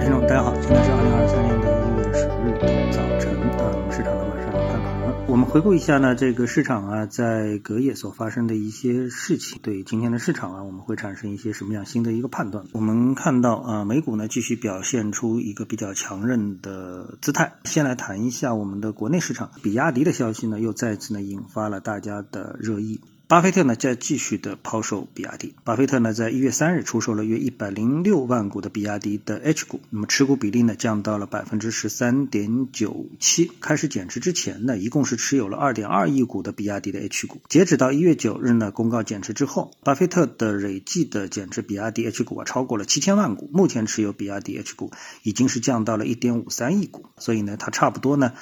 听众，大家好，今天是二零二三年的一月十日的早晨，嗯，市场呢马上要开盘了。我们回顾一下呢，这个市场啊，在隔夜所发生的一些事情，对今天的市场啊，我们会产生一些什么样新的一个判断？我们看到啊，美股呢继续表现出一个比较强韧的姿态。先来谈一下我们的国内市场，比亚迪的消息呢，又再次呢引发了大家的热议。巴菲特呢在继续的抛售比亚迪。巴菲特呢在一月三日出售了约一百零六万股的比亚迪的 H 股，那么持股比例呢降到了百分之十三点九七。开始减持之前呢，一共是持有了二点二亿股的比亚迪的 H 股。截止到一月九日呢，公告减持之后，巴菲特的累计的减持比亚迪 H 股啊超过了七千万股。目前持有比亚迪 H 股已经是降到了一点五三亿股，所以呢，他差不多呢，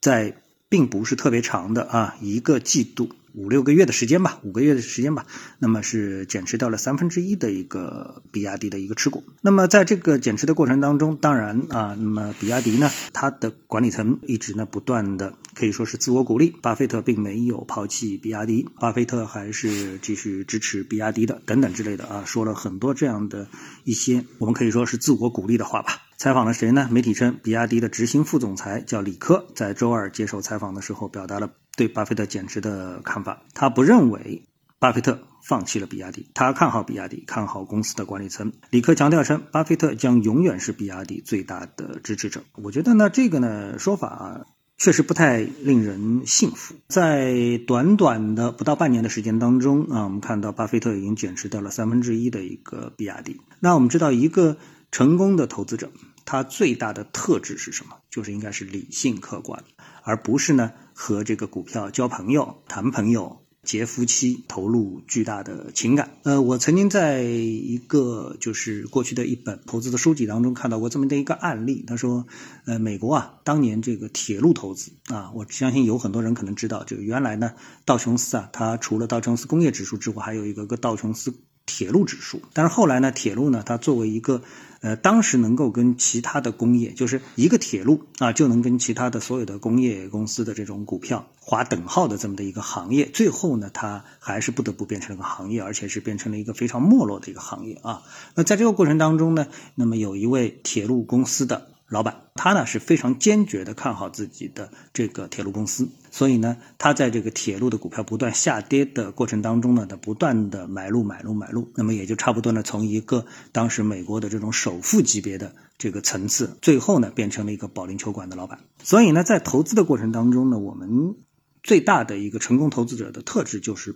在并不是特别长的啊一个季度。五六个月的时间吧，五个月的时间吧，那么是减持掉了三分之一的一个比亚迪的一个持股。那么在这个减持的过程当中，当然啊，那么比亚迪呢，它的管理层一直呢不断的可以说是自我鼓励，巴菲特并没有抛弃比亚迪，巴菲特还是继续支持比亚迪的，等等之类的啊，说了很多这样的一些我们可以说是自我鼓励的话吧。采访了谁呢？媒体称，比亚迪的执行副总裁叫李科，在周二接受采访的时候，表达了对巴菲特减持的看法。他不认为巴菲特放弃了比亚迪，他看好比亚迪，看好公司的管理层。李克强调称，巴菲特将永远是比亚迪最大的支持者。我觉得呢，这个呢说法啊，确实不太令人信服。在短短的不到半年的时间当中啊，我们看到巴菲特已经减持掉了三分之一的一个比亚迪。那我们知道一个。成功的投资者，他最大的特质是什么？就是应该是理性客观，而不是呢和这个股票交朋友、谈朋友、结夫妻、投入巨大的情感。呃，我曾经在一个就是过去的一本投资的书籍当中看到过这么的一个案例。他说，呃，美国啊，当年这个铁路投资啊，我相信有很多人可能知道，就原来呢，道琼斯啊，它除了道琼斯工业指数之外，还有一个个道琼斯。铁路指数，但是后来呢，铁路呢，它作为一个，呃，当时能够跟其他的工业，就是一个铁路啊，就能跟其他的所有的工业公司的这种股票划等号的这么的一个行业，最后呢，它还是不得不变成了个行业，而且是变成了一个非常没落的一个行业啊。那在这个过程当中呢，那么有一位铁路公司的。老板，他呢是非常坚决的看好自己的这个铁路公司，所以呢，他在这个铁路的股票不断下跌的过程当中呢，他不断的买入买入买入，那么也就差不多呢，从一个当时美国的这种首富级别的这个层次，最后呢变成了一个保龄球馆的老板。所以呢，在投资的过程当中呢，我们最大的一个成功投资者的特质就是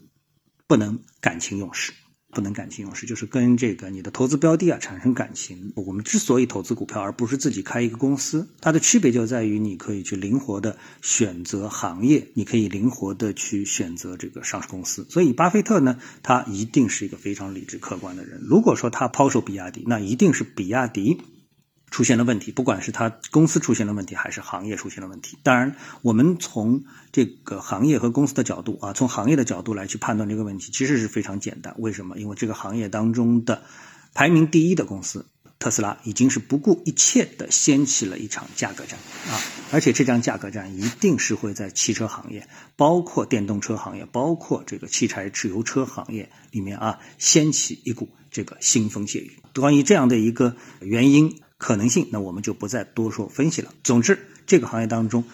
不能感情用事。不能感情用事，就是跟这个你的投资标的啊产生感情。我们之所以投资股票，而不是自己开一个公司，它的区别就在于你可以去灵活的选择行业，你可以灵活的去选择这个上市公司。所以，巴菲特呢，他一定是一个非常理智客观的人。如果说他抛售比亚迪，那一定是比亚迪。出现了问题，不管是他公司出现了问题，还是行业出现了问题。当然，我们从这个行业和公司的角度啊，从行业的角度来去判断这个问题，其实是非常简单。为什么？因为这个行业当中的排名第一的公司特斯拉，已经是不顾一切的掀起了一场价格战啊！而且这场价格战一定是会在汽车行业，包括电动车行业，包括这个汽柴汽油车行业里面啊，掀起一股这个腥风血雨。关于这样的一个原因。可能性，那我们就不再多说分析了。总之，这个行业当中，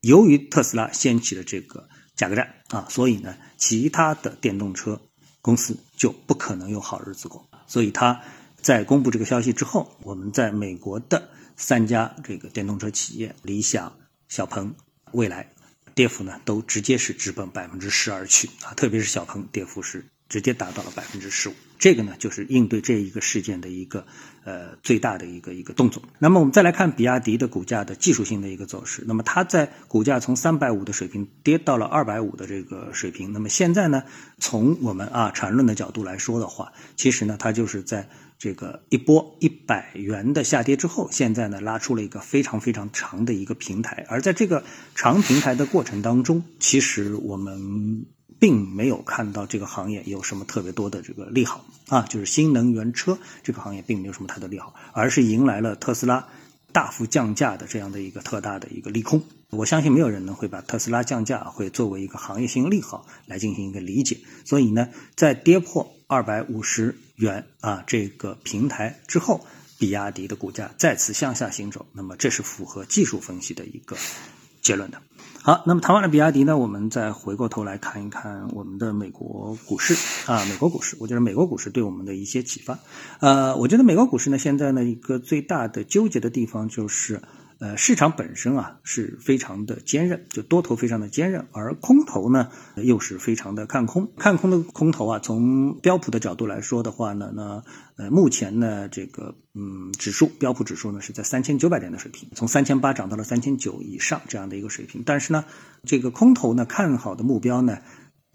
由于特斯拉掀起了这个价格战啊，所以呢，其他的电动车公司就不可能有好日子过。所以，他在公布这个消息之后，我们在美国的三家这个电动车企业，理想、小鹏、蔚来，跌幅呢都直接是直奔百分之十而去啊，特别是小鹏，跌幅是。直接达到了百分之十五，这个呢就是应对这一个事件的一个呃最大的一个一个动作。那么我们再来看比亚迪的股价的技术性的一个走势。那么它在股价从三百五的水平跌到了二百五的这个水平。那么现在呢，从我们啊缠论的角度来说的话，其实呢它就是在这个一波一百元的下跌之后，现在呢拉出了一个非常非常长的一个平台。而在这个长平台的过程当中，其实我们。并没有看到这个行业有什么特别多的这个利好啊，就是新能源车这个行业并没有什么太多利好，而是迎来了特斯拉大幅降价的这样的一个特大的一个利空。我相信没有人呢会把特斯拉降价会作为一个行业性利好来进行一个理解。所以呢，在跌破二百五十元啊这个平台之后，比亚迪的股价再次向下行走，那么这是符合技术分析的一个结论的。好，那么谈完了比亚迪呢，我们再回过头来看一看我们的美国股市啊，美国股市，我觉得美国股市对我们的一些启发。呃，我觉得美国股市呢，现在呢一个最大的纠结的地方就是。呃，市场本身啊是非常的坚韧，就多头非常的坚韧，而空头呢又是非常的看空。看空的空头啊，从标普的角度来说的话呢，那呃目前呢这个嗯指数标普指数呢是在三千九百点的水平，从三千八涨到了三千九以上这样的一个水平。但是呢，这个空头呢看好的目标呢，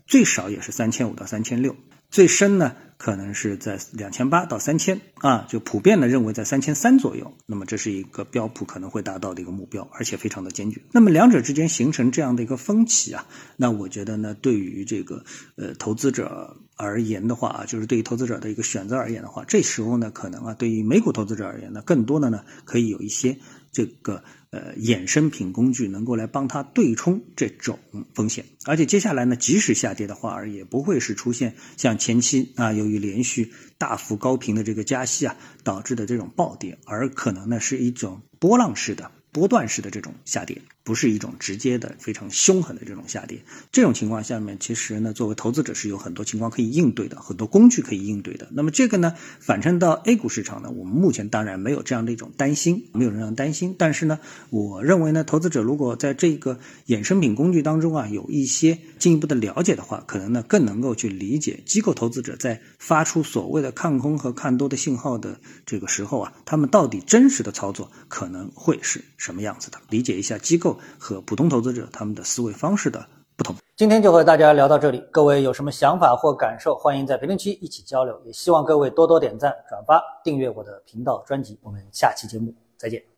最少也是三千五到三千六。最深呢，可能是在两千八到三千啊，就普遍的认为在三千三左右。那么这是一个标普可能会达到的一个目标，而且非常的坚决。那么两者之间形成这样的一个分歧啊，那我觉得呢，对于这个呃投资者而言的话啊，就是对于投资者的一个选择而言的话，这时候呢，可能啊，对于美股投资者而言呢，更多的呢，可以有一些。这个呃衍生品工具能够来帮他对冲这种风险，而且接下来呢，即使下跌的话，而也不会是出现像前期啊，由于连续大幅高频的这个加息啊导致的这种暴跌，而可能呢是一种波浪式的。波段式的这种下跌，不是一种直接的非常凶狠的这种下跌。这种情况下面，其实呢，作为投资者是有很多情况可以应对的，很多工具可以应对的。那么这个呢，反衬到 A 股市场呢，我们目前当然没有这样的一种担心，没有这样担心。但是呢，我认为呢，投资者如果在这个衍生品工具当中啊，有一些进一步的了解的话，可能呢更能够去理解机构投资者在发出所谓的看空和看多的信号的这个时候啊，他们到底真实的操作可能会是。什么样子的？理解一下机构和普通投资者他们的思维方式的不同。今天就和大家聊到这里，各位有什么想法或感受，欢迎在评论区一起交流。也希望各位多多点赞、转发、订阅我的频道专辑。我们下期节目再见。